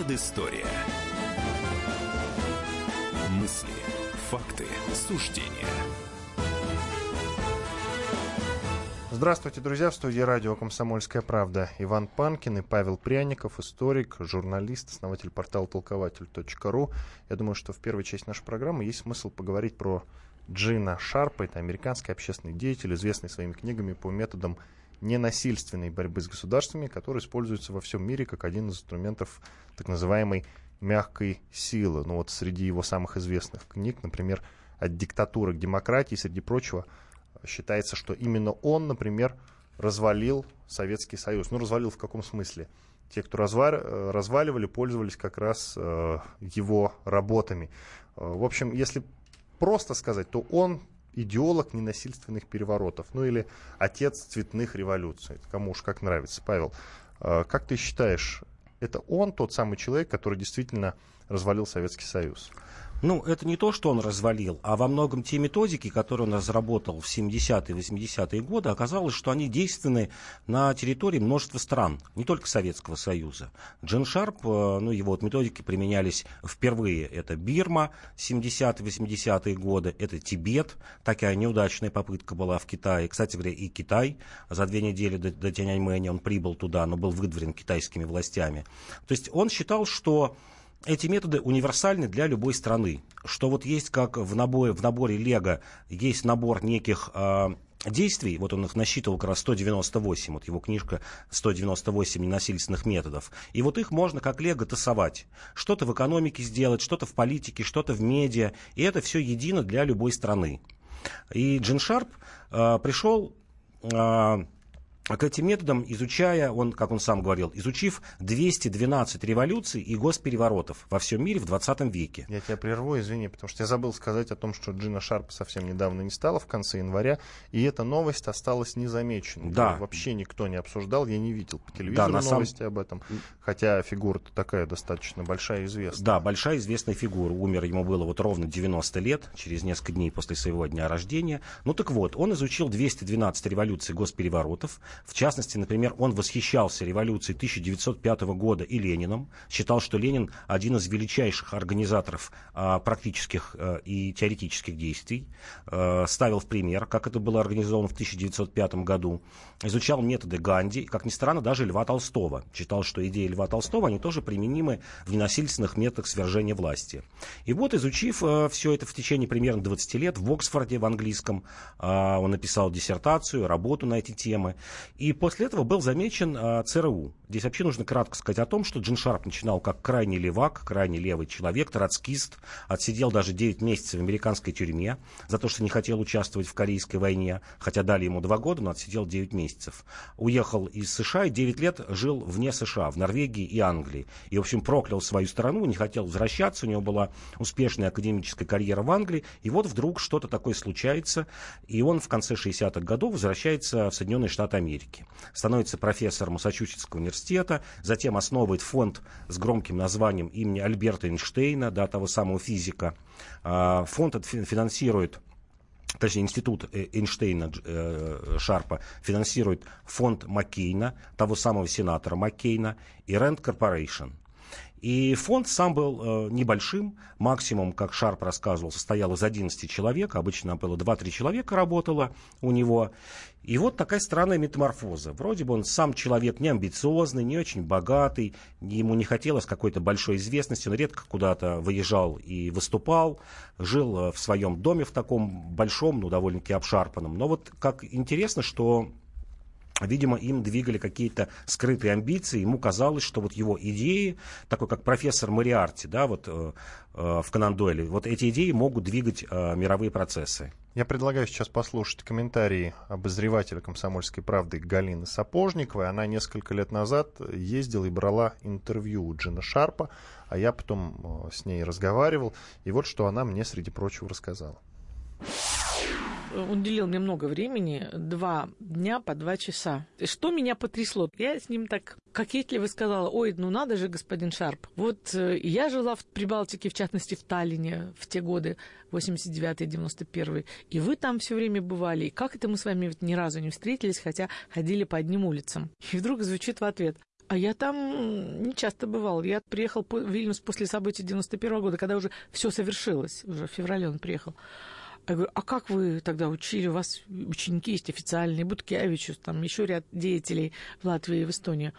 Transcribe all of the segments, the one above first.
Предыстория. Мысли, факты, суждения. Здравствуйте, друзья. В студии радио «Комсомольская правда» Иван Панкин и Павел Пряников, историк, журналист, основатель портала толкователь.ру. Я думаю, что в первой части нашей программы есть смысл поговорить про Джина Шарпа. Это американский общественный деятель, известный своими книгами по методам ненасильственной борьбы с государствами, который используется во всем мире как один из инструментов так называемой мягкой силы. Ну вот среди его самых известных книг, например, «От диктатуры к демократии», среди прочего, считается, что именно он, например, развалил Советский Союз. Ну, развалил в каком смысле? Те, кто развар... Э, разваливали, пользовались как раз э, его работами. Э, в общем, если просто сказать, то он идеолог ненасильственных переворотов, ну или отец цветных революций, кому уж как нравится. Павел, э, как ты считаешь, это он тот самый человек, который действительно развалил Советский Союз? Ну, это не то, что он развалил, а во многом те методики, которые он разработал в 70-е, 80-е годы, оказалось, что они действенны на территории множества стран, не только Советского Союза. Джин Шарп, э, ну, его вот методики применялись впервые. Это Бирма, 70-е, 80-е годы, это Тибет, такая неудачная попытка была в Китае. Кстати говоря, и Китай за две недели до, до Тяньаньмэня он прибыл туда, но был выдворен китайскими властями. То есть он считал, что эти методы универсальны для любой страны. Что вот есть как в наборе, в наборе Лего, есть набор неких э, действий, вот он их насчитывал как раз 198, вот его книжка 198 ненасильственных методов, и вот их можно как лего тасовать. Что-то в экономике сделать, что-то в политике, что-то в медиа, и это все едино для любой страны. И Джин Шарп э, пришел э, к этим методам, изучая, он, как он сам говорил, изучив 212 революций и госпереворотов во всем мире в 20 веке. Я тебя прерву, извини, потому что я забыл сказать о том, что Джина Шарпа совсем недавно не стало, в конце января, и эта новость осталась незамеченной. Да. Ее вообще никто не обсуждал, я не видел по телевизору да, новости сам... об этом, хотя фигура такая достаточно большая и известная. Да, большая известная фигура. Умер ему было вот ровно 90 лет, через несколько дней после своего дня рождения. Ну так вот, он изучил 212 революций госпереворотов, в частности, например, он восхищался революцией 1905 года и Лениным, считал, что Ленин один из величайших организаторов а, практических а, и теоретических действий, а, ставил в пример, как это было организовано в 1905 году, изучал методы Ганди, как ни странно, даже Льва Толстого. Считал, что идеи Льва Толстого, они тоже применимы в ненасильственных методах свержения власти. И вот, изучив а, все это в течение примерно 20 лет в Оксфорде, в английском, а, он написал диссертацию, работу на эти темы, и после этого был замечен а, ЦРУ. Здесь вообще нужно кратко сказать о том, что Джин Шарп начинал как крайне левак, крайне левый человек, троцкист, отсидел даже 9 месяцев в американской тюрьме за то, что не хотел участвовать в Корейской войне, хотя дали ему 2 года, но отсидел 9 месяцев. Уехал из США и 9 лет жил вне США, в Норвегии и Англии. И, в общем, проклял свою страну, не хотел возвращаться, у него была успешная академическая карьера в Англии, и вот вдруг что-то такое случается, и он в конце 60-х годов возвращается в Соединенные Штаты Америки. Становится профессором Массачусетского университета, затем основывает фонд с громким названием имени Альберта Эйнштейна, да, того самого физика. А, фонд финансирует точнее, институт э, Эйнштейна э, Шарпа финансирует фонд Маккейна, того самого сенатора Маккейна, и Rand Corporation. И фонд сам был э, небольшим, максимум, как Шарп рассказывал, состоял из 11 человек, обычно было 2-3 человека работало у него. И вот такая странная метаморфоза. Вроде бы он сам человек не амбициозный, не очень богатый, ему не хотелось какой-то большой известности, он редко куда-то выезжал и выступал, жил э, в своем доме в таком большом, ну, довольно-таки обшарпанном. Но вот как интересно, что Видимо, им двигали какие-то скрытые амбиции. Ему казалось, что вот его идеи, такой как профессор Мариарти, да, вот э, э, в Конан Дойле, вот эти идеи могут двигать э, мировые процессы. Я предлагаю сейчас послушать комментарии обозревателя «Комсомольской правды» Галины Сапожниковой. Она несколько лет назад ездила и брала интервью у Джина Шарпа, а я потом э, с ней разговаривал. И вот что она мне, среди прочего, рассказала уделил мне много времени, два дня по два часа. Что меня потрясло? Я с ним так кокетливо сказала, ой, ну надо же, господин Шарп. Вот э, я жила в Прибалтике, в частности в Таллине в те годы, 89-91, и вы там все время бывали. И как это мы с вами ни разу не встретились, хотя ходили по одним улицам? И вдруг звучит в ответ, А я там не часто бывал. Я приехал в Вильнюс после событий 91 года, когда уже все совершилось. Уже в феврале он приехал. Я говорю, а как вы тогда учили? У вас ученики есть официальные, Буткевичус, там еще ряд деятелей в Латвии и в Эстонии.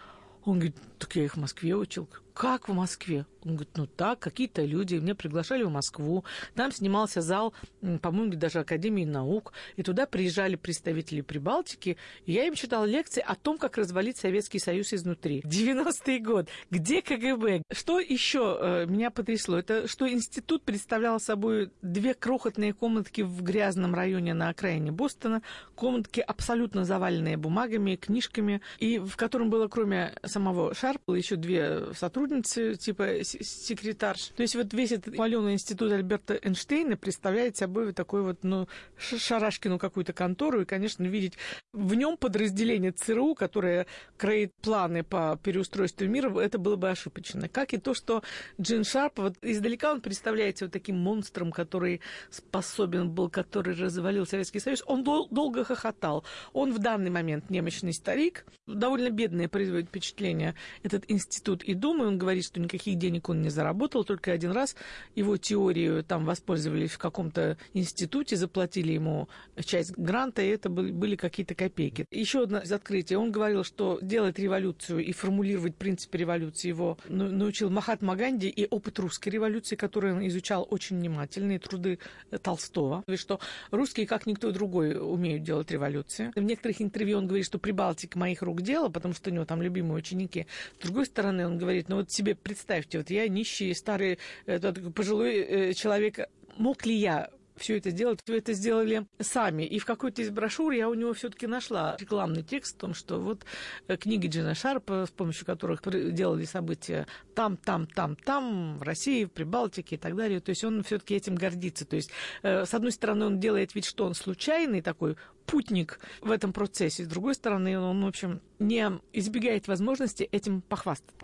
Он говорит, так я их в Москве учил. Как в Москве? Он говорит, ну так, какие-то люди меня приглашали в Москву. Там снимался зал, по-моему, даже Академии наук. И туда приезжали представители Прибалтики. И я им читала лекции о том, как развалить Советский Союз изнутри. 90-й год. Где КГБ? Что еще э, меня потрясло? Это что институт представлял собой две крохотные комнатки в грязном районе на окраине Бостона. Комнатки абсолютно заваленные бумагами, книжками. И в котором было, кроме самого Шарпа, еще две сотрудницы, типа секретарш. То есть вот весь этот хваленый институт Альберта Эйнштейна представляет собой вот такой вот, ну, шарашкину какую-то контору, и, конечно, видеть в нем подразделение ЦРУ, которое кроит планы по переустройству мира, это было бы ошибочно. Как и то, что Джин Шарп, вот издалека он представляется вот таким монстром, который способен был, который развалил Советский Союз. Он дол- долго хохотал. Он в данный момент немощный старик, довольно бедное производит впечатление этот институт и думаю, он говорит, что никаких денег он не заработал, только один раз его теорию там воспользовались в каком-то институте, заплатили ему часть гранта, и это были какие-то копейки. Еще одно из открытий. Он говорил, что делать революцию и формулировать принципы революции его научил Махатма Ганди и опыт русской революции, который он изучал очень внимательно, и труды Толстого. И что русские, как никто другой, умеют делать революции. В некоторых интервью он говорит, что Прибалтика моих рук дело, потому что у него там любимые ученики. С другой стороны, он говорит, ну вот себе представьте, вот я нищий, старый, этот, пожилой э, человек, мог ли я все это сделать. Все это сделали сами. И в какой-то из брошюр я у него все-таки нашла рекламный текст о том, что вот э, книги Джина Шарпа, с помощью которых делали события там, там, там, там, в России, в Прибалтике и так далее. То есть он все-таки этим гордится. То есть, э, с одной стороны, он делает вид, что он случайный такой путник в этом процессе. С другой стороны, он, в общем, не избегает возможности этим похвастаться.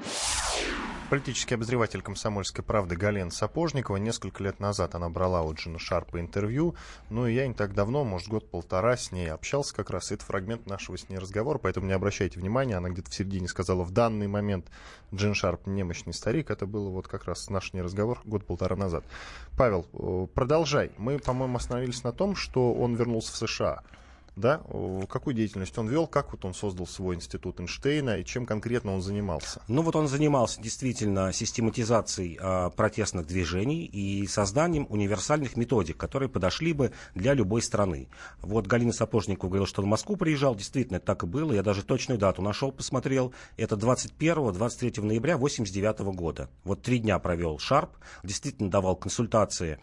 Политический обозреватель «Комсомольской правды» Галина Сапожникова. Несколько лет назад она брала у Джина Шарпа интервью. Ну и я не так давно, может, год-полтора с ней общался как раз. Это фрагмент нашего с ней разговора, поэтому не обращайте внимания. Она где-то в середине сказала, в данный момент Джин Шарп немощный старик. Это было вот как раз наш не разговор год-полтора назад. Павел, э, продолжай. Мы, по-моему, остановились на том, что он вернулся в США да, какую деятельность он вел, как вот он создал свой институт Эйнштейна и чем конкретно он занимался? Ну вот он занимался действительно систематизацией а, протестных движений и созданием универсальных методик, которые подошли бы для любой страны. Вот Галина Сапожникова говорила, что в Москву приезжал, действительно так и было, я даже точную дату нашел, посмотрел, это 21-23 ноября 1989 года. Вот три дня провел Шарп, действительно давал консультации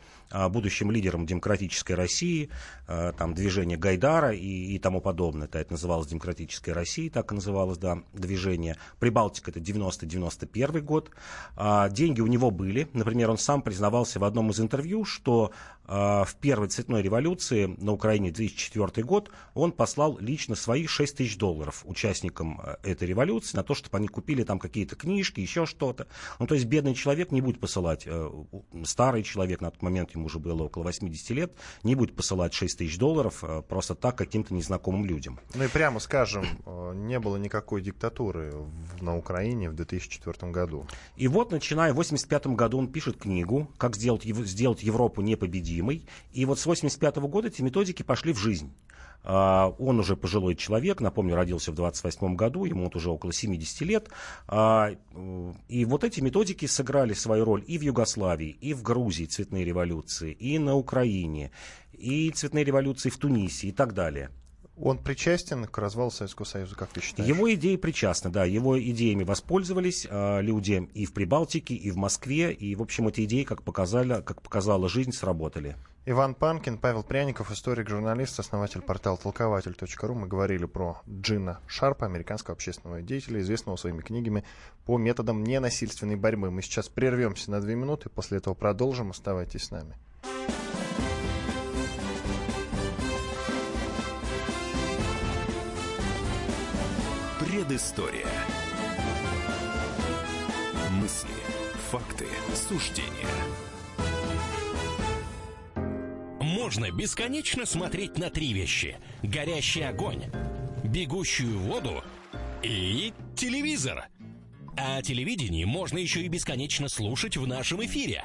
будущим лидерам демократической России, а, там движение Гайдара и, и тому подобное. Это, называлось Демократической Россией, так и называлось, да, движение. Прибалтика это 90-91 год. А, деньги у него были. Например, он сам признавался в одном из интервью, что а, в первой цветной революции на Украине 2004 год он послал лично свои 6 тысяч долларов участникам а, этой революции на то, чтобы они купили там какие-то книжки, еще что-то. Ну, то есть бедный человек не будет посылать, э, старый человек, на тот момент ему уже было около 80 лет, не будет посылать 6 тысяч долларов э, просто так каким-то незнакомым людям. Ну и прямо скажем, э, не было никакой диктатуры на Украине в 2004 году. И вот, начиная в 85 году, он пишет книгу «Как сделать, сделать Европу непобедимой». И вот с 85 года эти методики пошли в жизнь. А, он уже пожилой человек, напомню, родился в 28 году, ему вот уже около 70 лет. А, и вот эти методики сыграли свою роль и в Югославии, и в Грузии цветные революции, и на Украине, и цветные революции в Тунисе и так далее. Он причастен к развалу Советского Союза, как ты считаешь? Его идеи причастны, да. Его идеями воспользовались э, люди и в Прибалтике, и в Москве. И, в общем, эти идеи, как, показали, как показала жизнь, сработали. Иван Панкин, Павел Пряников, историк, журналист, основатель портала толкователь.ру. Мы говорили про Джина Шарпа, американского общественного деятеля, известного своими книгами по методам ненасильственной борьбы. Мы сейчас прервемся на две минуты, после этого продолжим. Оставайтесь с нами. Предыстория. Мысли, факты, суждения. Можно бесконечно смотреть на три вещи. Горящий огонь, бегущую воду и телевизор. А телевидение можно еще и бесконечно слушать в нашем эфире.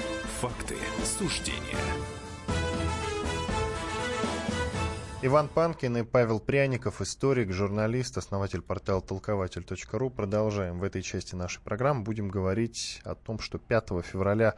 факты, суждения. Иван Панкин и Павел Пряников, историк, журналист, основатель портала толкователь.ру. Продолжаем в этой части нашей программы. Будем говорить о том, что 5 февраля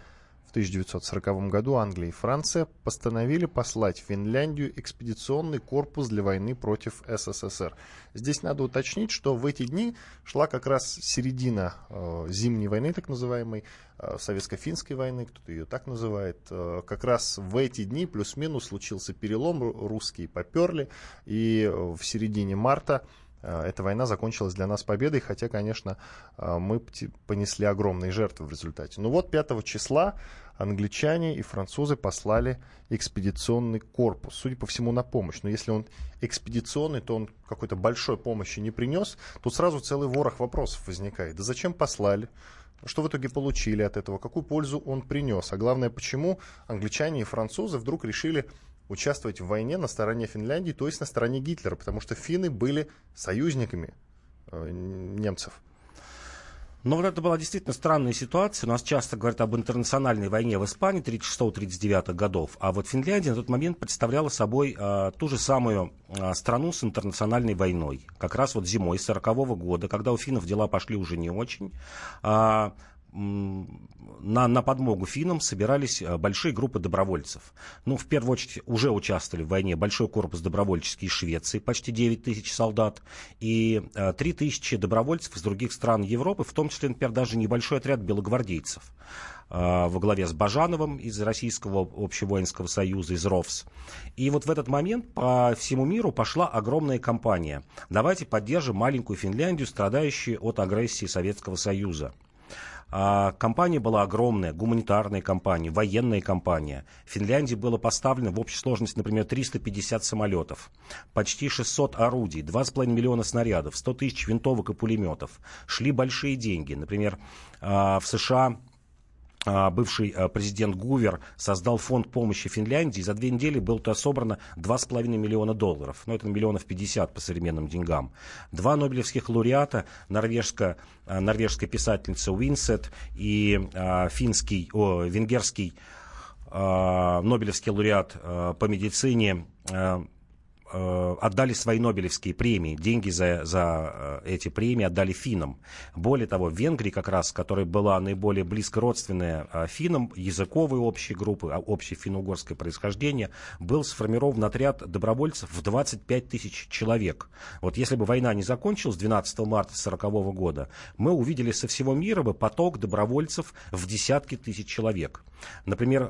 1940 году Англия и Франция постановили послать в Финляндию экспедиционный корпус для войны против СССР. Здесь надо уточнить, что в эти дни шла как раз середина э, зимней войны, так называемой, э, советско-финской войны, кто-то ее так называет. Э, как раз в эти дни плюс-минус случился перелом, русские поперли, и в середине марта Э, эта война закончилась для нас победой, хотя, конечно, э, мы понесли огромные жертвы в результате. Но вот 5 числа англичане и французы послали экспедиционный корпус, судя по всему, на помощь. Но если он экспедиционный, то он какой-то большой помощи не принес, тут сразу целый ворох вопросов возникает. Да зачем послали? Что в итоге получили от этого? Какую пользу он принес? А главное, почему англичане и французы вдруг решили участвовать в войне на стороне Финляндии, то есть на стороне Гитлера, потому что финны были союзниками э, немцев. Но вот это была действительно странная ситуация. У нас часто говорят об интернациональной войне в Испании 36-39 годов, а вот Финляндия на тот момент представляла собой э, ту же самую э, страну с интернациональной войной. Как раз вот зимой 40 -го года, когда у финнов дела пошли уже не очень, э, на, на подмогу финнам собирались э, большие группы добровольцев. Ну, в первую очередь, уже участвовали в войне большой корпус добровольческий из Швеции, почти 9 тысяч солдат, и 3 э, тысячи добровольцев из других стран Европы, в том числе, например, даже небольшой отряд белогвардейцев э, во главе с Бажановым из Российского общевоинского союза, из РОВС. И вот в этот момент по всему миру пошла огромная кампания. Давайте поддержим маленькую Финляндию, страдающую от агрессии Советского Союза. А, компания была огромная, гуманитарная компания, военная компания. В Финляндии было поставлено в общей сложности, например, 350 самолетов, почти 600 орудий, 2,5 миллиона снарядов, 100 тысяч винтовок и пулеметов. Шли большие деньги. Например, а, в США бывший а, президент Гувер создал фонд помощи Финляндии. За две недели было туда собрано 2,5 миллиона долларов. Ну, это миллионов 50 по современным деньгам. Два нобелевских лауреата, норвежская, а, норвежская писательница Уинсет и финский, о, венгерский нобелевский лауреат по медицине Э, отдали свои Нобелевские премии, деньги за, за э, эти премии отдали финнам. Более того, в Венгрии как раз, которая была наиболее близко родственная э, языковой общей группы, а, общей финно-угорское происхождение, был сформирован отряд добровольцев в 25 тысяч человек. Вот если бы война не закончилась 12 марта 1940 года, мы увидели со всего мира бы поток добровольцев в десятки тысяч человек. Например,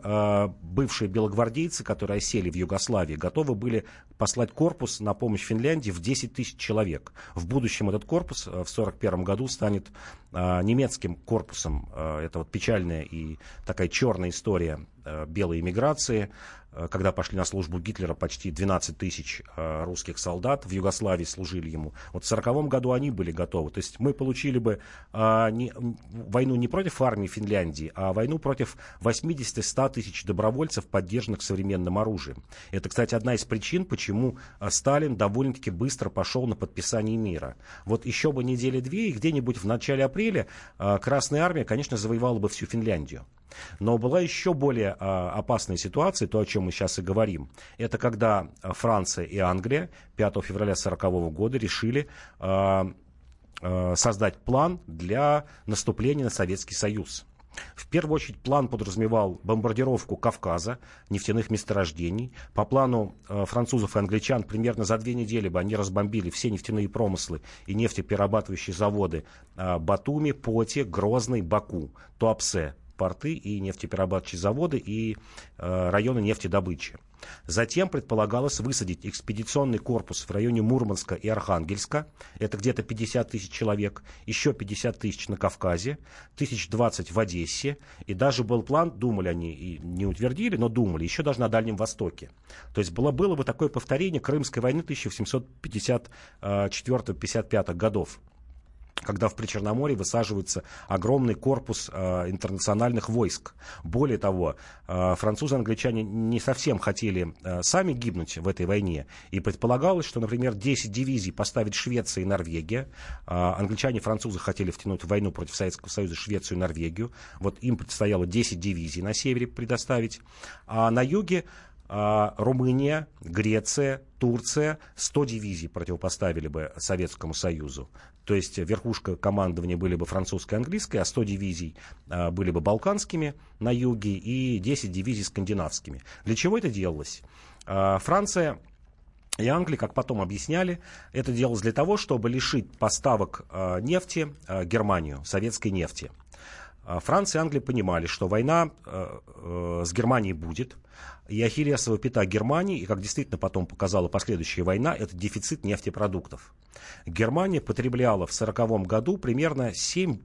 бывшие белогвардейцы, которые осели в Югославии, готовы были послать корпус на помощь Финляндии в 10 тысяч человек. В будущем этот корпус э, в 1941 году станет немецким корпусом. А, это вот печальная и такая черная история а, белой эмиграции. Э, когда пошли на службу Гитлера почти 12 тысяч э, русских солдат в Югославии служили ему. Вот в 1940 году они были готовы. То есть мы получили бы не, войну не против армии Финляндии, а войну против 80-100 тысяч добровольцев, поддержанных современным оружием. Это, кстати, одна из причин, почему э, Сталин довольно-таки быстро пошел на подписание мира. Вот еще бы недели-две, и где-нибудь в начале апреля Красная Армия, конечно, завоевала бы всю Финляндию. Но была еще более а, опасная ситуация, то, о чем мы сейчас и говорим. Это когда Франция и Англия 5 февраля 1940 года решили а, а, создать план для наступления на Советский Союз. В первую очередь план подразумевал бомбардировку Кавказа, нефтяных месторождений. По плану э, французов и англичан примерно за две недели бы они разбомбили все нефтяные промыслы и нефтеперерабатывающие заводы э, Батуми, Поти, Грозный, Баку, Туапсе, порты и нефтеперерабатывающие заводы и э, районы нефтедобычи. Затем предполагалось высадить экспедиционный корпус в районе Мурманска и Архангельска. Это где-то 50 тысяч человек. Еще 50 тысяч на Кавказе. Тысяч 20 в Одессе. И даже был план, думали они, и не утвердили, но думали, еще даже на Дальнем Востоке. То есть было, было бы такое повторение Крымской войны 1754-55 годов когда в Причерноморье высаживается огромный корпус э, интернациональных войск. Более того, э, французы и англичане не совсем хотели э, сами гибнуть в этой войне. И предполагалось, что, например, 10 дивизий поставит Швеция и Норвегия. Э, англичане и французы хотели втянуть в войну против Советского Союза Швецию и Норвегию. Вот им предстояло 10 дивизий на севере предоставить. А на юге Румыния, Греция, Турция 100 дивизий противопоставили бы Советскому Союзу. То есть верхушка командования были бы французской и английской, а 100 дивизий а, были бы балканскими на юге и 10 дивизий скандинавскими. Для чего это делалось? А, Франция и Англия, как потом объясняли, это делалось для того, чтобы лишить поставок нефти Германию, советской нефти. Франция и Англия понимали, что война с Германией будет, и Ахиллесова пята Германии, и как действительно потом показала последующая война, это дефицит нефтепродуктов. Германия потребляла в 1940 году примерно 7-8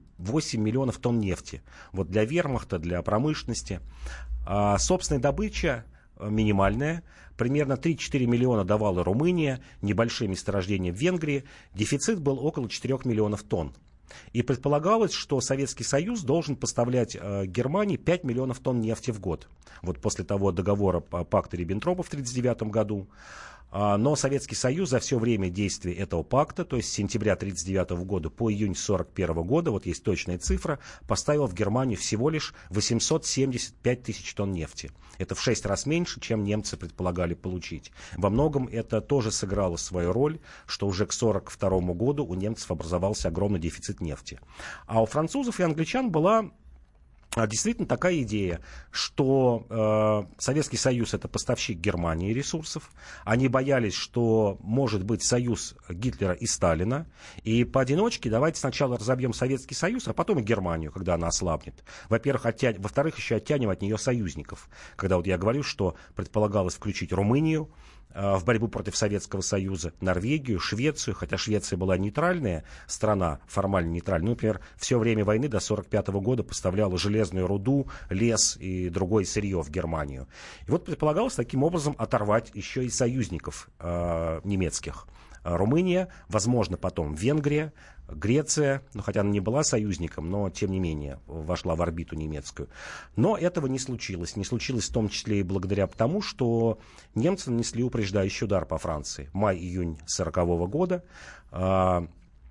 миллионов тонн нефти. Вот для вермахта, для промышленности. А собственная добыча э, минимальная. Примерно 3-4 миллиона давала Румыния, небольшие месторождения в Венгрии. Дефицит был около 4 миллионов тонн. И предполагалось, что Советский Союз должен поставлять э, Германии 5 миллионов тонн нефти в год. Вот после того договора пакта Риббентропа в 1939 году. А, но Советский Союз за все время действия этого пакта, то есть с сентября 1939 года по июнь 1941 года, вот есть точная цифра, поставил в Германию всего лишь 875 тысяч тонн нефти. Это в 6 раз меньше, чем немцы предполагали получить. Во многом это тоже сыграло свою роль, что уже к 1942 году у немцев образовался огромный дефицит нефти. А у французов и англичан была действительно такая идея, что э, Советский Союз это поставщик Германии ресурсов. Они боялись, что может быть союз Гитлера и Сталина. И поодиночке давайте сначала разобьем Советский Союз, а потом и Германию, когда она ослабнет. Во-первых, оття... во-вторых, еще оттянем от нее союзников. Когда вот я говорю, что предполагалось включить Румынию, в борьбу против Советского Союза, Норвегию, Швецию, хотя Швеция была нейтральная страна, формально нейтральная. Например, все время войны до 1945 года поставляла железную руду, лес и другое сырье в Германию. И вот предполагалось таким образом оторвать еще и союзников э, немецких. Румыния, возможно, потом Венгрия, Греция, ну, хотя она не была союзником, но тем не менее вошла в орбиту немецкую. Но этого не случилось. Не случилось в том числе и благодаря тому, что немцы нанесли упреждающий удар по Франции. Май-июнь 1940 года.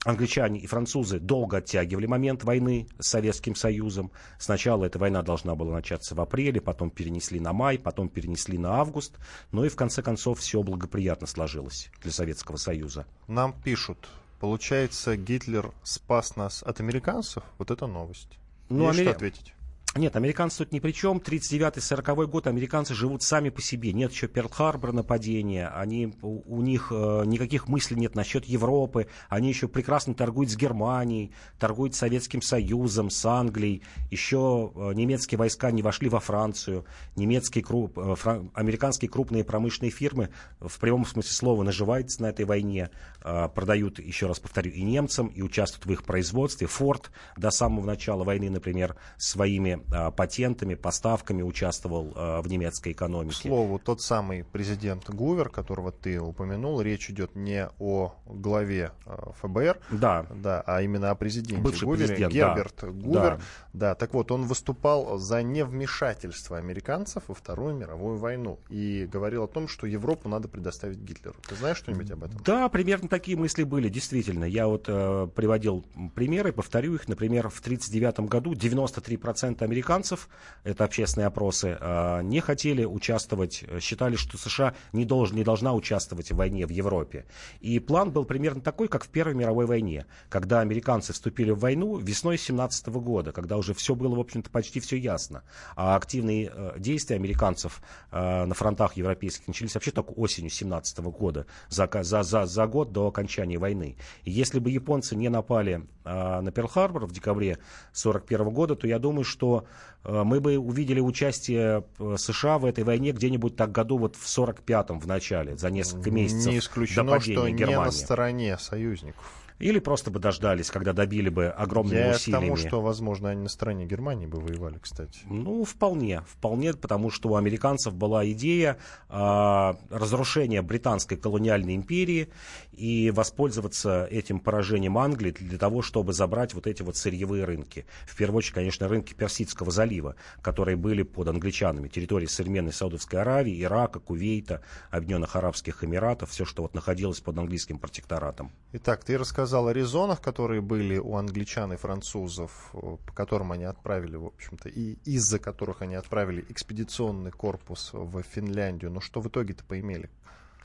Англичане и французы долго оттягивали момент войны с Советским Союзом. Сначала эта война должна была начаться в апреле, потом перенесли на май, потом перенесли на август. Но и в конце концов все благоприятно сложилось для Советского Союза. Нам пишут, Получается, Гитлер спас нас от американцев? Вот это новость. Ну, Есть Амери... что ответить? Нет, американцы тут ни при чем. 39-40 год американцы живут сами по себе. Нет еще Перл-Харбор нападения. Они, у, у них э, никаких мыслей нет насчет Европы. Они еще прекрасно торгуют с Германией, торгуют с Советским Союзом, с Англией. Еще э, немецкие войска не вошли во Францию. Немецкие, круп, э, фран, американские крупные промышленные фирмы в прямом смысле слова наживаются на этой войне. Э, продают, еще раз повторю, и немцам, и участвуют в их производстве. Форд до самого начала войны, например, своими а, патентами, поставками участвовал а, в немецкой экономике. К слову, тот самый президент Гувер, которого ты упомянул, речь идет не о главе а, ФБР, да. Да, а именно о президенте Бывший Гувере, президент, Герберт да. Гувер. Да. да, так вот, он выступал за невмешательство американцев во Вторую мировую войну и говорил о том, что Европу надо предоставить Гитлеру. Ты знаешь что-нибудь об этом? Да, примерно такие мысли были, действительно. Я вот э, приводил примеры, повторю их. Например, в 1939 году 93% американцев, это общественные опросы, а, не хотели участвовать, считали, что США не, должен, не должна участвовать в войне в Европе. И план был примерно такой, как в Первой мировой войне, когда американцы вступили в войну весной 17 года, когда уже все было, в общем-то, почти все ясно. А активные э, действия американцев э, на фронтах европейских начались вообще только осенью 17 года, за, за, за, за год до окончания войны. И если бы японцы не напали э, на Перл-Харбор в декабре 1941 года, то я думаю, что э, мы бы увидели участие э, США в этой войне где-нибудь так году вот в 45-м в начале, за несколько месяцев Не исключено, до падения что Германии. не на стороне союзников. Или просто бы дождались, когда добили бы огромными Я к усилиями. тому, что, возможно, они на стороне Германии бы воевали, кстати. Ну, вполне, вполне, потому что у американцев была идея э, разрушения британской колониальной империи и воспользоваться этим поражением Англии для того, чтобы забрать вот эти вот сырьевые рынки. В первую очередь, конечно, рынки Персидского залива, которые были под англичанами, территории современной Саудовской Аравии, Ирака, Кувейта, Объединенных Арабских Эмиратов, все, что вот находилось под английским протекторатом. Итак, ты рассказал о резонах, которые были у англичан и французов, э, по которым они отправили, в общем-то, и из-за которых они отправили экспедиционный корпус в Финляндию. Но что в итоге-то поимели?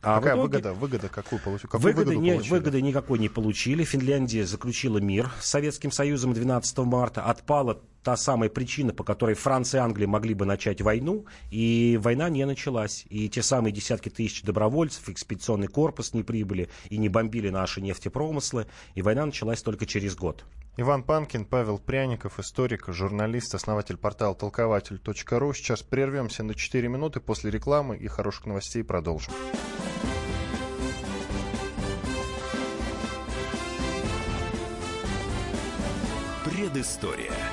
А Какая итоге- выгода? Выгода какую получили? Какую Выгоды, не- получили? выгоды никакой не получили. Финляндия заключила мир с Советским Союзом 12 марта. Отпала та самая причина, по которой Франция и Англия могли бы начать войну, и война не началась. И те самые десятки тысяч добровольцев, экспедиционный корпус не прибыли и не бомбили наши нефтепромыслы, и война началась только через год. Иван Панкин, Павел Пряников, историк, журналист, основатель портала толкователь.ру. Сейчас прервемся на 4 минуты после рекламы и хороших новостей продолжим. Предыстория.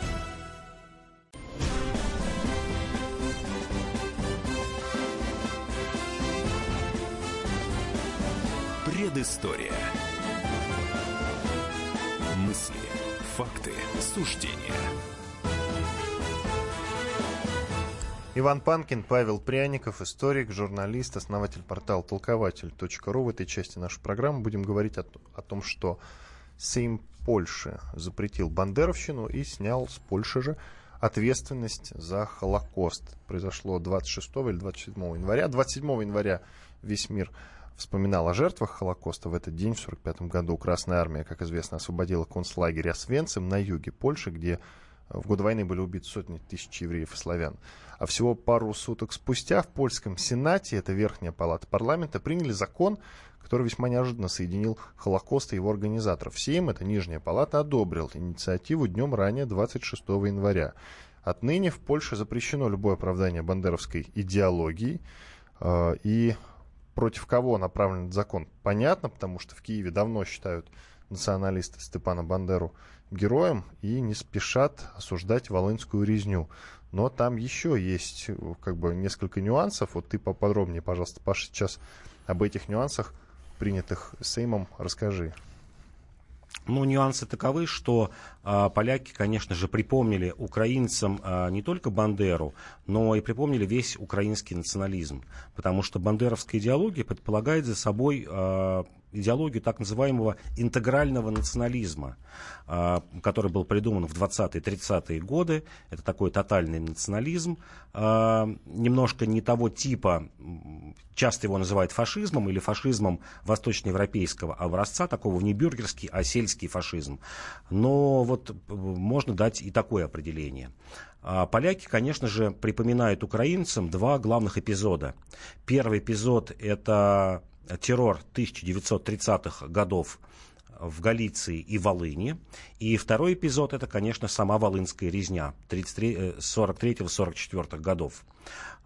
Предыстория. Мысли, факты, суждения. Иван Панкин, Павел Пряников, историк, журналист, основатель портала толкователь.ру. В этой части нашей программы будем говорить о, о том, что Сейм Польши запретил бандеровщину и снял с Польши же ответственность за Холокост. Произошло 26 или 27 января. 27 января весь мир вспоминал о жертвах Холокоста. В этот день, в 1945 году, Красная Армия, как известно, освободила концлагерь Освенцим на юге Польши, где в годы войны были убиты сотни тысяч евреев и славян. А всего пару суток спустя в польском Сенате, это верхняя палата парламента, приняли закон, который весьма неожиданно соединил Холокост и его организаторов. Сейм, это нижняя палата, одобрил инициативу днем ранее, 26 января. Отныне в Польше запрещено любое оправдание бандеровской идеологии. э, И против кого направлен этот закон, понятно, потому что в Киеве давно считают националисты Степана Бандеру героем и не спешат осуждать волынскую резню. Но там еще есть э, как бы несколько нюансов. Вот ты поподробнее, пожалуйста, Паша, сейчас об этих нюансах, принятых Сеймом, расскажи. Ну, нюансы таковы, что а, поляки, конечно же, припомнили украинцам а, не только Бандеру, но и припомнили весь украинский национализм. Потому что бандеровская идеология предполагает за собой а, идеологию так называемого интегрального национализма, а, который был придуман в 20-30-е годы. Это такой тотальный национализм, а, немножко не того типа, часто его называют фашизмом или фашизмом восточноевропейского образца, такого не бюргерский, а сельский фашизм. Но вот можно дать и такое определение. А Поляки, конечно же, припоминают украинцам два главных эпизода. Первый эпизод – это террор 1930-х годов в Галиции и Волыни. И второй эпизод – это, конечно, сама Волынская резня 43-44 годов.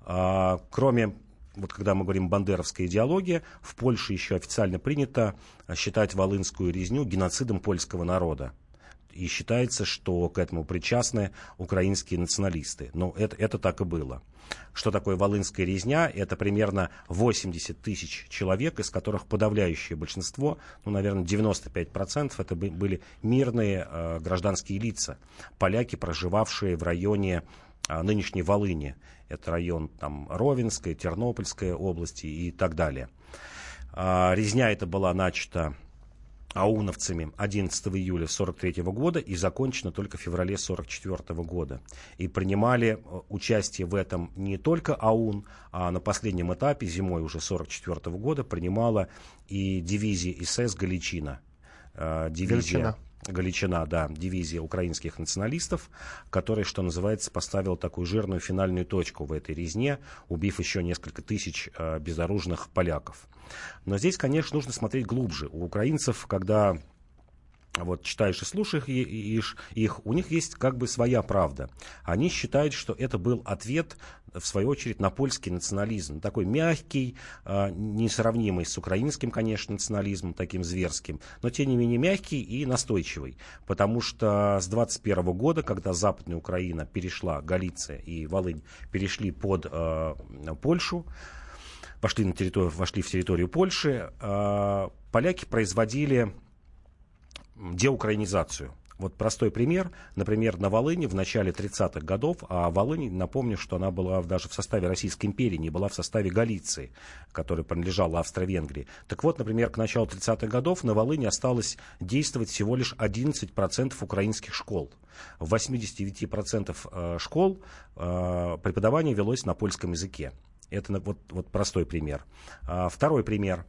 А, Кроме вот когда мы говорим бандеровская идеология, в Польше еще официально принято считать Волынскую резню геноцидом польского народа. И считается, что к этому причастны украинские националисты. Но это, это так и было. Что такое Волынская резня? Это примерно 80 тысяч человек, из которых подавляющее большинство, ну, наверное, 95% это бы- были мирные э, гражданские лица. Поляки, проживавшие в районе а, нынешней Волыни. Это район там, Ровенская, Тернопольская области и так далее. А, Резня эта была начата ауновцами 11 июля 43 года и закончено только в феврале 44 года. И принимали э, участие в этом не только АУН, а на последнем этапе, зимой уже 44 года, принимала и дивизия СС «Галичина». Э, дивизия, Галичина. Галичина, да, дивизия украинских националистов, которая, что называется, поставила такую жирную финальную точку в этой резне, убив еще несколько тысяч э, безоружных поляков. Но здесь, конечно, нужно смотреть глубже. У украинцев, когда вот читаешь и слушаешь их, у них есть как бы своя правда. Они считают, что это был ответ, в свою очередь, на польский национализм. Такой мягкий, э, несравнимый с украинским, конечно, национализмом, таким зверским, но тем не менее мягкий и настойчивый. Потому что с 21 года, когда Западная Украина перешла, Галиция и Волынь перешли под э, Польшу, пошли на территорию, вошли в территорию Польши, э, поляки производили деукраинизацию. Вот простой пример. Например, на Волыне в начале 30-х годов, а Волынь, напомню, что она была даже в составе Российской империи, не была в составе Галиции, которая принадлежала Австро-Венгрии. Так вот, например, к началу 30-х годов на Волыне осталось действовать всего лишь 11% украинских школ. В 89% э, школ э, преподавание велось на польском языке. Это вот, вот простой пример. А, второй пример.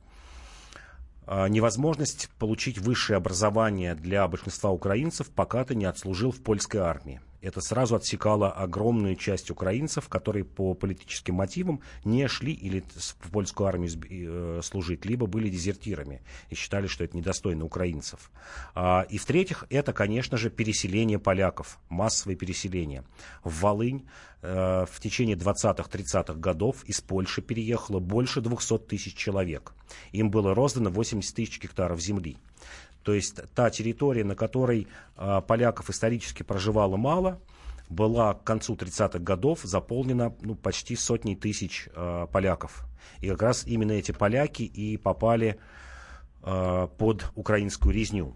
А, невозможность получить высшее образование для большинства украинцев, пока ты не отслужил в польской армии. Это сразу отсекало огромную часть украинцев, которые по политическим мотивам не шли или в польскую армию э, служить, либо были дезертирами и считали, что это недостойно украинцев. А, и в-третьих, это, конечно же, переселение поляков, массовое переселение. В Волынь э, в течение 20-30-х годов из Польши переехало больше 200 тысяч человек. Им было роздано 80 тысяч гектаров земли. То есть та территория, на которой э, поляков исторически проживало мало, была к концу 30-х годов заполнена ну, почти сотней тысяч э, поляков. И как раз именно эти поляки и попали э, под украинскую резню.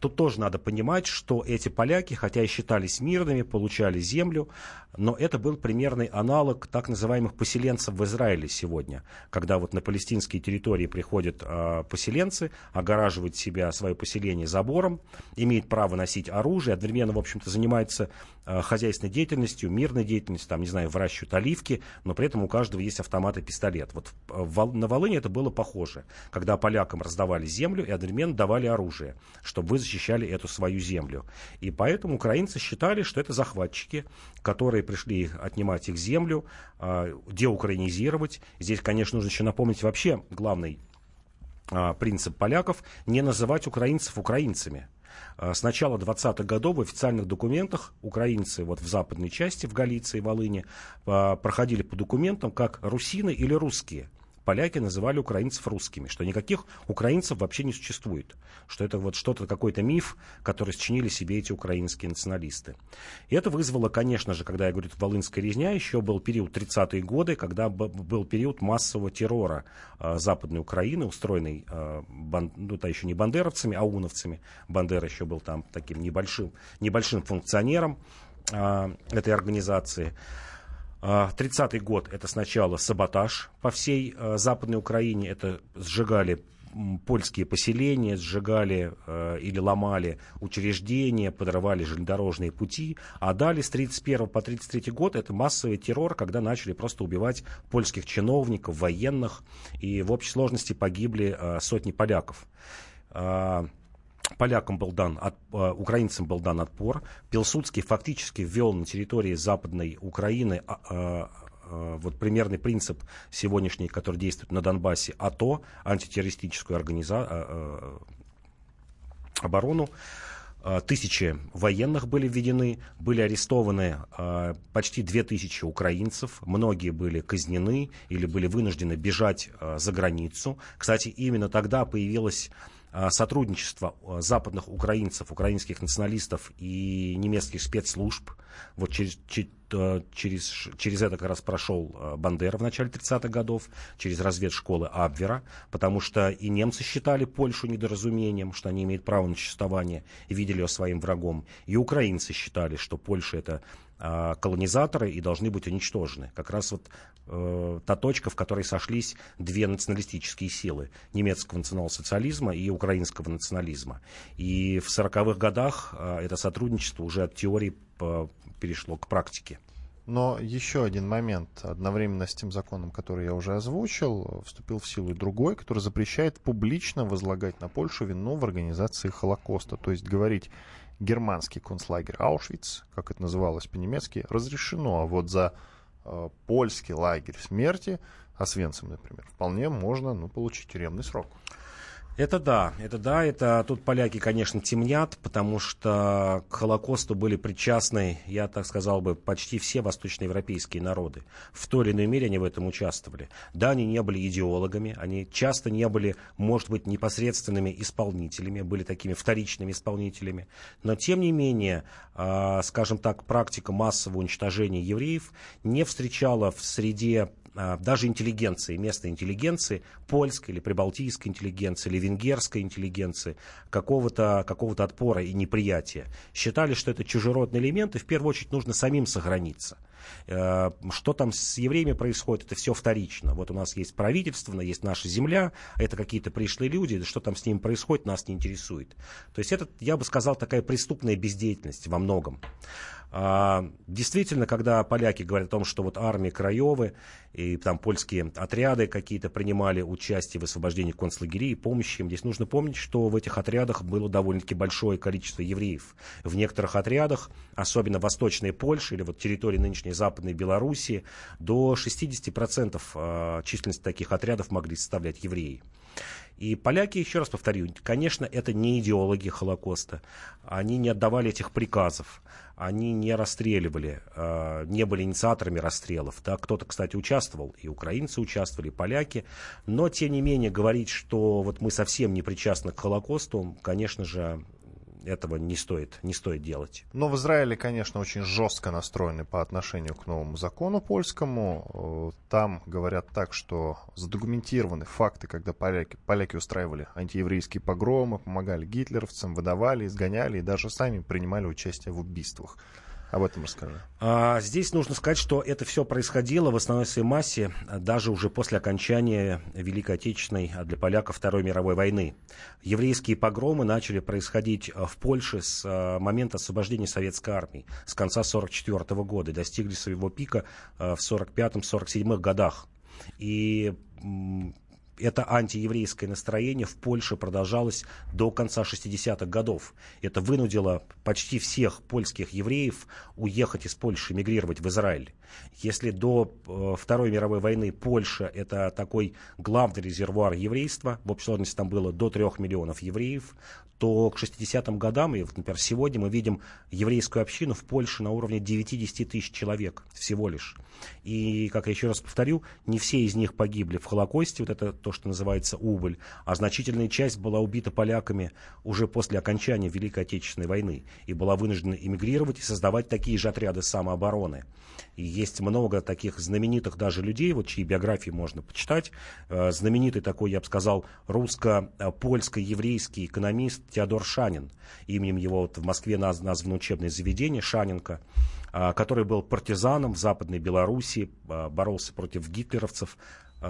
Тут тоже надо понимать, что эти поляки, хотя и считались мирными, получали землю, но это был примерный аналог так называемых поселенцев в Израиле сегодня, когда вот на палестинские территории приходят э, поселенцы, огораживают себя, свое поселение забором, имеют право носить оружие, одновременно, в общем-то, занимаются э, хозяйственной деятельностью, мирной деятельностью, там, не знаю, выращивают оливки, но при этом у каждого есть автомат и пистолет. Вот в, на Волыне это было похоже, когда полякам раздавали землю и одновременно давали оружие, чтобы вы защищали эту свою землю. И поэтому украинцы считали, что это захватчики, которые пришли отнимать их землю, а, деукраинизировать. Здесь, конечно, нужно еще напомнить вообще главный а, принцип поляков – не называть украинцев украинцами. А, с начала 20-х годов в официальных документах украинцы вот в западной части, в Галиции, Волыне, проходили по документам как русины или русские – поляки называли украинцев русскими, что никаких украинцев вообще не существует, что это вот что-то, какой-то миф, который сочинили себе эти украинские националисты. И это вызвало, конечно же, когда я говорю, волынская резня, еще был период 30-е годы, когда был период массового террора э, Западной Украины, устроенный, э, бан, ну, да, еще не бандеровцами, а уновцами. Бандера еще был там таким небольшим, небольшим функционером э, этой организации. 30-й а, год это сначала саботаж по всей а, Западной Украине, это сжигали польские поселения, сжигали э, или ломали учреждения, подрывали железнодорожные пути. А далее с 31 по 33 год это массовый террор, когда начали просто убивать польских чиновников, военных. И в общей сложности погибли э, сотни поляков полякам был дан, от, э, украинцам был дан отпор. Пилсудский фактически ввел на территории Западной Украины а, а, а, вот примерный принцип сегодняшний, который действует на Донбассе, АТО, антитеррористическую организа... Оборону. Тысячи военных были введены, были арестованы э, почти две тысячи украинцев, многие были казнены или были вынуждены бежать э, за границу. Кстати, именно тогда появилась сотрудничество а, западных украинцев, украинских националистов и немецких спецслужб. Вот через, через, через это как раз прошел Бандера в начале 30-х годов, через разведшколы Абвера, потому что и немцы считали Польшу недоразумением, что они имеют право на существование и видели ее своим врагом, и украинцы считали, что Польша это колонизаторы и должны быть уничтожены. Как раз вот э, та точка, в которой сошлись две националистические силы немецкого национал-социализма и украинского национализма. И в 40-х годах э, это сотрудничество уже от теории по, перешло к практике. Но еще один момент. Одновременно с тем законом, который я уже озвучил, вступил в силу и другой, который запрещает публично возлагать на Польшу вину в организации Холокоста. То есть говорить германский концлагерь Аушвиц, как это называлось по-немецки, разрешено, а вот за э, польский лагерь смерти, Освенцим, например, вполне можно ну, получить тюремный срок. Это да, это да, это тут поляки, конечно, темнят, потому что к Холокосту были причастны, я так сказал бы, почти все восточноевропейские народы. В той или иной мере они в этом участвовали. Да, они не были идеологами, они часто не были, может быть, непосредственными исполнителями, были такими вторичными исполнителями, но тем не менее, э, скажем так, практика массового уничтожения евреев не встречала в среде а, даже интеллигенции, местной интеллигенции, польской или прибалтийской интеллигенции, или венгерской интеллигенции, какого-то какого отпора и неприятия. Считали, что это чужеродный элемент, и в первую очередь нужно самим сохраниться. Э, что там с евреями происходит, это все вторично. Вот у нас есть правительство, есть наша земля, это какие-то пришлые люди, что там с ними происходит, нас не интересует. То есть это, я бы сказал, такая преступная бездеятельность во многом. А, действительно, когда поляки говорят о том, что вот армии Краевы и там польские отряды какие-то принимали участие в освобождении концлагерей и помощи им, здесь нужно помнить, что в этих отрядах было довольно-таки большое количество евреев. В некоторых отрядах, особенно Восточной Польше или вот территории нынешней Западной Белоруссии, до 60% а, численности таких отрядов могли составлять евреи. И поляки, еще раз повторю, конечно, это не идеологи Холокоста. Они не отдавали этих приказов они не расстреливали, э, не были инициаторами расстрелов. Да, кто-то, кстати, участвовал, и украинцы участвовали, и поляки. Но, тем не менее, говорить, что вот мы совсем не причастны к Холокосту, конечно же, этого не стоит, не стоит делать. Но в Израиле, конечно, очень жестко настроены по отношению к новому закону польскому. Э, там говорят так, что задокументированы факты, когда поляки, поляки устраивали антиеврейские погромы, помогали гитлеровцам, выдавали, изгоняли и даже сами принимали участие в убийствах. Об этом расскажи. А, здесь нужно сказать, что это все происходило в основной своей массе а, даже уже после окончания Великой Отечественной а, для поляков Второй мировой войны. Еврейские погромы начали происходить а, в Польше с момента освобождения советской армии, с конца 1944 года, и достигли своего пика в 1945-1947 годах. И это антиеврейское настроение в Польше продолжалось до конца 60-х годов. Это вынудило почти всех польских евреев уехать из Польши, мигрировать в Израиль. Если до э, Второй мировой войны Польша это такой главный резервуар еврейства, в общей сложности там было до трех миллионов евреев, то к 60-м годам, и, например, сегодня мы видим еврейскую общину в Польше на уровне 9-10 тысяч человек всего лишь. И, как я еще раз повторю, не все из них погибли в Холокосте, вот это то, что называется убыль, а значительная часть была убита поляками уже после окончания Великой Отечественной войны и была вынуждена эмигрировать и создавать такие же отряды самообороны. И есть много таких знаменитых даже людей, вот чьи биографии можно почитать. Э, знаменитый такой, я бы сказал, русско-польско-еврейский экономист Теодор Шанин. Именем его вот в Москве названо учебное заведение Шаненко а, который был партизаном в Западной Белоруссии, а, боролся против гитлеровцев,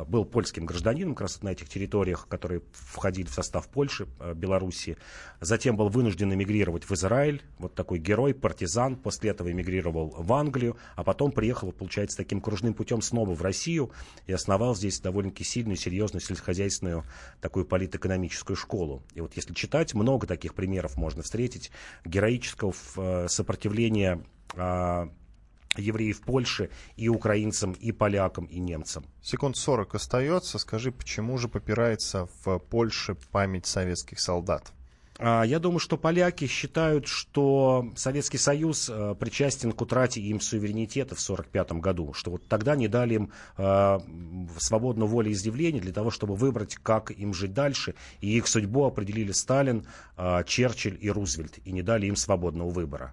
был польским гражданином как раз на этих территориях, которые входили в состав Польши, Белоруссии. Затем был вынужден эмигрировать в Израиль. Вот такой герой, партизан. После этого эмигрировал в Англию, а потом приехал, получается, таким кружным путем снова в Россию и основал здесь довольно-таки сильную, серьезную сельскохозяйственную такую политэкономическую школу. И вот если читать, много таких примеров можно встретить героического э, сопротивления а, евреев Польши и украинцам, и полякам, и немцам. Секунд 40 остается. Скажи, почему же попирается в Польше память советских солдат? А, я думаю, что поляки считают, что Советский Союз э, причастен к утрате им суверенитета в 1945 году, что вот тогда не дали им э, свободную волеизъявления для того, чтобы выбрать, как им жить дальше, и их судьбу определили Сталин, э, Черчилль и Рузвельт, и не дали им свободного выбора.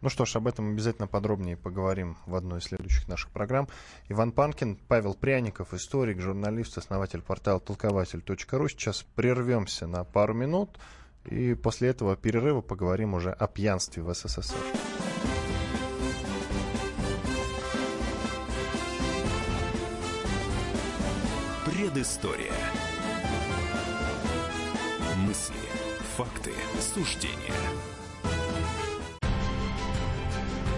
Ну что ж, об этом обязательно подробнее поговорим в одной из следующих наших программ. Иван Панкин, Павел Пряников, историк, журналист, основатель портала толкователь.ру. Сейчас прервемся на пару минут, и после этого перерыва поговорим уже о пьянстве в СССР. Предыстория. Мысли, факты, суждения.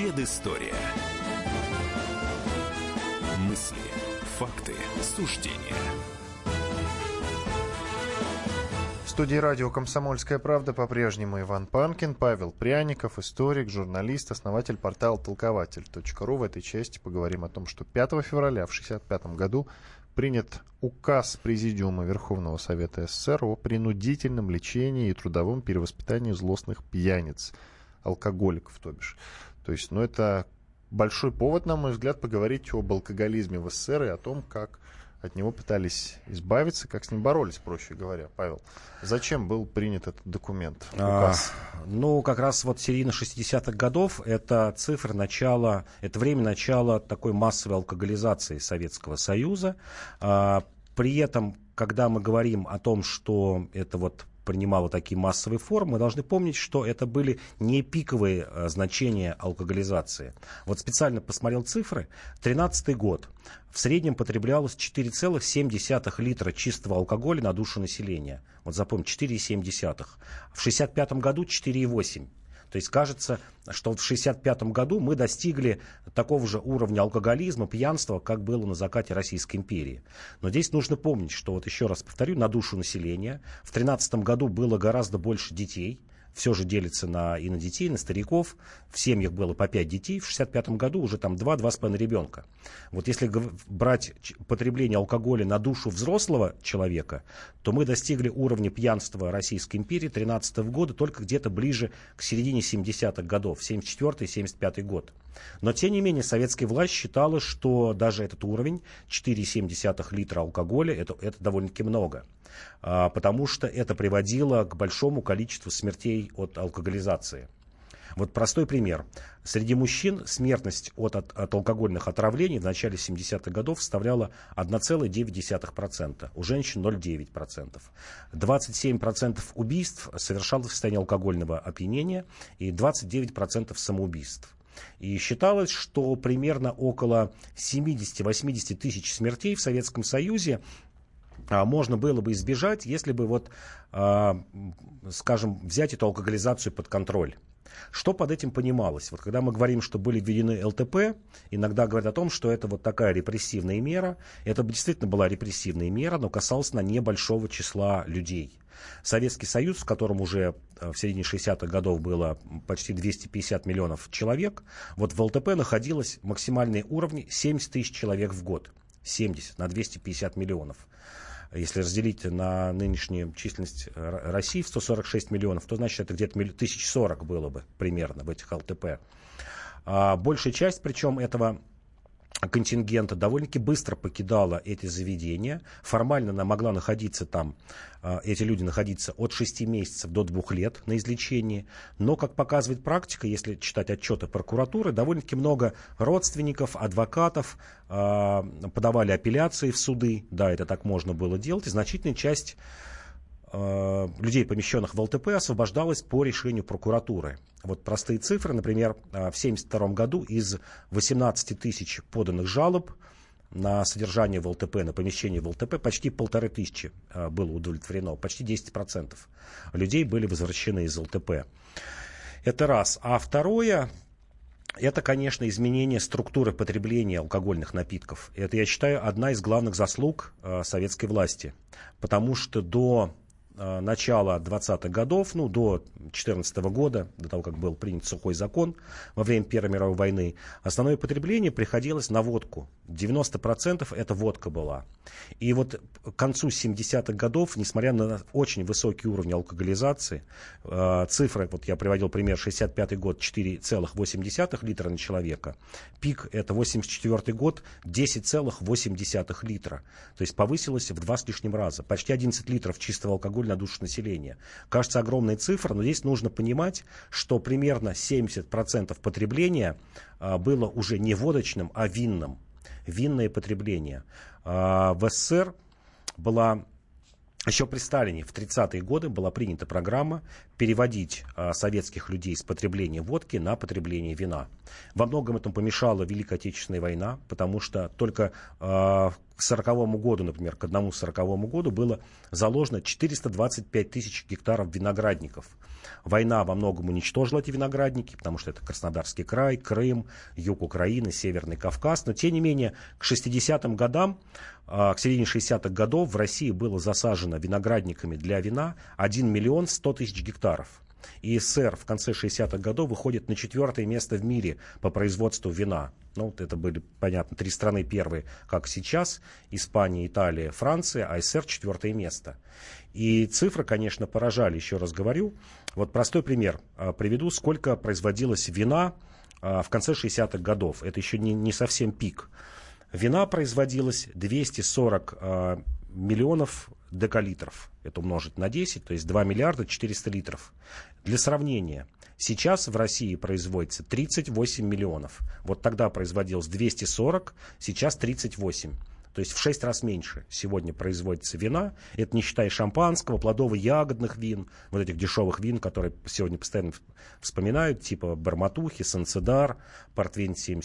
Предыстория. Мысли, факты, суждения. В студии радио «Комсомольская правда» по-прежнему Иван Панкин, Павел Пряников, историк, журналист, основатель портала толкователь.ру. В этой части поговорим о том, что 5 февраля в 1965 году принят указ Президиума Верховного Совета СССР о принудительном лечении и трудовом перевоспитании злостных пьяниц, алкоголиков, то бишь. То есть, ну, это большой повод, на мой взгляд, поговорить об алкоголизме в СССР и о том, как от него пытались избавиться, как с ним боролись, проще говоря. Павел, зачем был принят этот документ? Указ? А, ну, как раз вот середина 60-х годов, это цифра начала, это время начала такой массовой алкоголизации Советского Союза. А, при этом, когда мы говорим о том, что это вот принимала такие массовые формы, мы должны помнить, что это были не пиковые а, значения алкоголизации. Вот специально посмотрел цифры. 13 год. В среднем потреблялось 4,7 литра чистого алкоголя на душу населения. Вот запомните, 4,7. В 65 году 4,8. То есть кажется, что в 1965 году мы достигли такого же уровня алкоголизма, пьянства, как было на закате Российской империи. Но здесь нужно помнить, что, вот еще раз повторю, на душу населения в 2013 году было гораздо больше детей, все же делится на, и на детей, и на стариков. В семьях было по 5 детей. В 65 году уже там 2-2,5 ребенка. Вот если брать потребление алкоголя на душу взрослого человека, то мы достигли уровня пьянства Российской империи 13 года только где-то ближе к середине 70-х годов, 74-75 год. Но, тем не менее, советская власть считала, что даже этот уровень, 4,7 литра алкоголя, это, это довольно-таки много. А, потому что это приводило к большому количеству смертей от алкоголизации. Вот простой пример. Среди мужчин смертность от, от, от алкогольных отравлений в начале 70-х годов составляла 1,9%, у женщин 0,9%. 27% убийств совершалось в состоянии алкогольного опьянения и 29% самоубийств. И считалось, что примерно около 70-80 тысяч смертей в Советском Союзе можно было бы избежать, если бы вот, а, скажем, взять эту алкоголизацию под контроль. Что под этим понималось? Вот когда мы говорим, что были введены ЛТП, иногда говорят о том, что это вот такая репрессивная мера. Это действительно была репрессивная мера, но касалась на небольшого числа людей. Советский Союз, в котором уже э, в середине 60-х годов было почти 250 миллионов человек, вот в ЛТП находилось максимальные уровни 70 тысяч человек в год. 70 на 250 миллионов. Если разделить на нынешнюю численность России в 146 миллионов, то значит это где-то 1040 было бы примерно в этих ЛТП. А большая часть, причем этого контингента довольно-таки быстро покидала эти заведения. Формально она могла находиться там, а, эти люди находиться от 6 месяцев до 2 лет на излечении. Но, как показывает практика, если читать отчеты прокуратуры, довольно-таки много родственников, адвокатов а, подавали апелляции в суды. Да, это так можно было делать. И значительная часть людей, помещенных в ЛТП, освобождалось по решению прокуратуры. Вот простые цифры, например, э, в 1972 году из 18 тысяч поданных жалоб на содержание в ЛТП, на помещение в ЛТП, почти полторы тысячи э, было удовлетворено, почти 10% людей были возвращены из ЛТП. Это раз. А второе, это, конечно, изменение структуры потребления алкогольных напитков. Это, я считаю, одна из главных заслуг э, советской власти. Потому что до э, начала 20-х годов, ну, до 2014 года, до того, как был принят сухой закон во время Первой мировой войны, основное потребление приходилось на водку. 90% это водка была. И вот к концу 70-х годов, несмотря на очень высокий уровень алкоголизации, э, цифры, вот я приводил пример, 65 год 4,8 литра на человека, пик это 84 год 10,8 литра. То есть повысилось в два с лишним раза. Почти 11 литров чистого алкоголя на душу населения. Кажется, огромная цифра, но здесь нужно понимать, что примерно 70% потребления а, было уже не водочным, а винным. Винное потребление. А, в СССР была еще при Сталине в 30-е годы была принята программа переводить а, советских людей с потребления водки на потребление вина. Во многом этому помешала Великая Отечественная война, потому что только а, к 40 году, например, к одному 40 году было заложено 425 тысяч гектаров виноградников. Война во многом уничтожила эти виноградники, потому что это Краснодарский край, Крым, юг Украины, Северный Кавказ. Но, тем не менее, к 60-м годам, а, к середине 60-х годов в России было засажено виноградниками для вина 1 миллион 100 тысяч гектаров. И СССР в конце 60-х годов выходит на четвертое место в мире по производству вина. Ну, вот это были, понятно, три страны первые, как сейчас. Испания, Италия, Франция, а СССР четвертое место. И цифры, конечно, поражали, еще раз говорю. Вот простой пример а, приведу, сколько производилось вина а, в конце 60-х годов. Это еще не, не совсем пик. Вина производилось 240 а, миллионов декалитров. Это умножить на 10, то есть 2 миллиарда 400 литров. Для сравнения, сейчас в России производится 38 миллионов. Вот тогда производилось 240, сейчас 38. То есть в 6 раз меньше сегодня производится вина. Это не считая шампанского, плодово-ягодных вин, вот этих дешевых вин, которые сегодня постоянно вспоминают, типа Барматухи, Санцедар, Портвейн 7,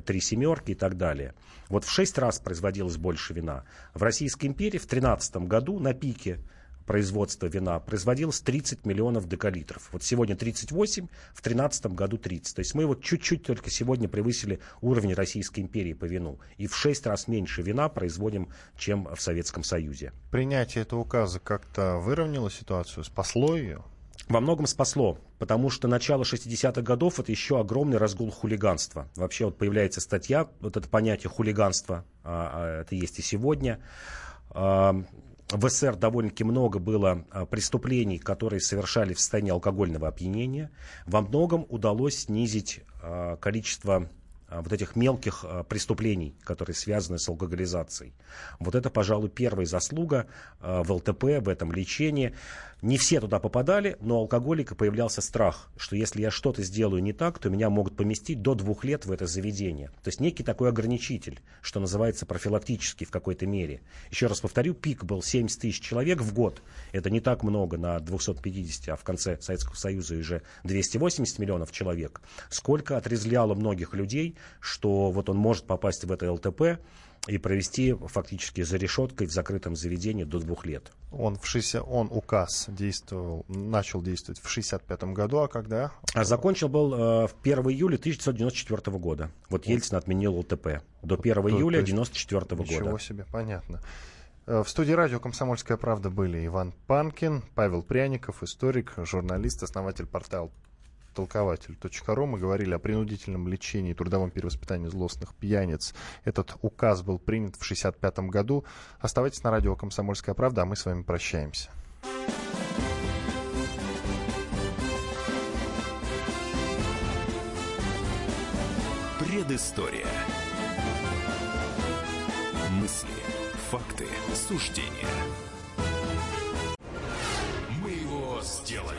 3 семерки и так далее. Вот в 6 раз производилось больше вина. В Российской империи в 2013 году на пике производства вина производилось 30 миллионов декалитров. Вот сегодня 38, в 2013 году 30. То есть мы вот чуть-чуть только сегодня превысили уровень Российской империи по вину. И в 6 раз меньше вина производим, чем в Советском Союзе. Принятие этого указа как-то выровняло ситуацию, спасло ее? Во многом спасло, потому что начало 60-х годов это еще огромный разгул хулиганства. Вообще вот появляется статья, вот это понятие хулиганства, а, а, это есть и сегодня в СССР довольно-таки много было а, преступлений, которые совершали в состоянии алкогольного опьянения. Во многом удалось снизить а, количество вот этих мелких преступлений, которые связаны с алкоголизацией. Вот это, пожалуй, первая заслуга в ЛТП, в этом лечении. Не все туда попадали, но у алкоголика появлялся страх, что если я что-то сделаю не так, то меня могут поместить до двух лет в это заведение. То есть некий такой ограничитель, что называется профилактический в какой-то мере. Еще раз повторю, пик был 70 тысяч человек в год. Это не так много на 250, а в конце Советского Союза уже 280 миллионов человек. Сколько отрезляло многих людей, что вот он может попасть в это ЛТП, и провести фактически за решеткой в закрытом заведении до двух лет. Он, в 60, он указ действовал, начал действовать в 65 году, а когда? А закончил был э, в 1 июля 1994 года. Вот Ельцин отменил ЛТП. До 1 то, июля 1994 года. Ничего себе, понятно. Э, в студии радио «Комсомольская правда» были Иван Панкин, Павел Пряников, историк, журналист, основатель портала толкователь.ру. Мы говорили о принудительном лечении и трудовом перевоспитании злостных пьяниц. Этот указ был принят в 1965 году. Оставайтесь на радио «Комсомольская правда», а мы с вами прощаемся. Предыстория. Мысли, факты, суждения. Мы его сделали